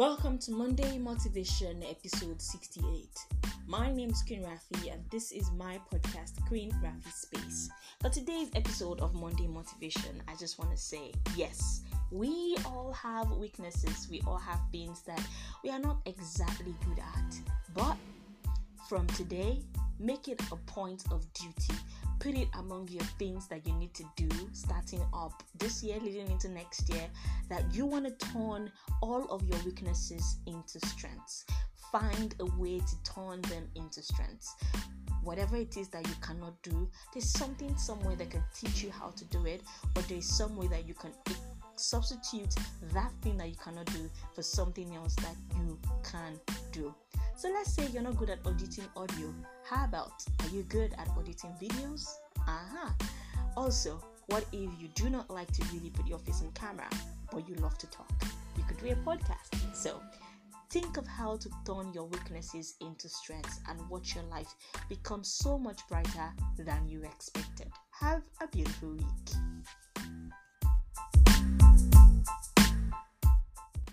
Welcome to Monday Motivation episode 68. My name is Queen Rafi and this is my podcast, Queen Rafi Space. For today's episode of Monday Motivation, I just want to say yes, we all have weaknesses, we all have things that we are not exactly good at. But from today, make it a point of duty put it among your things that you need to do starting up this year leading into next year that you want to turn all of your weaknesses into strengths. Find a way to turn them into strengths. Whatever it is that you cannot do there's something somewhere that can teach you how to do it or there's some way that you can substitute that thing that you cannot do for something else that you can do so let's say you're not good at auditing audio. How about are you good at auditing videos? Uh-huh. Also, what if you do not like to really put your face on camera, but you love to talk? You could do a podcast. So think of how to turn your weaknesses into strengths and watch your life become so much brighter than you expected. Have a beautiful week.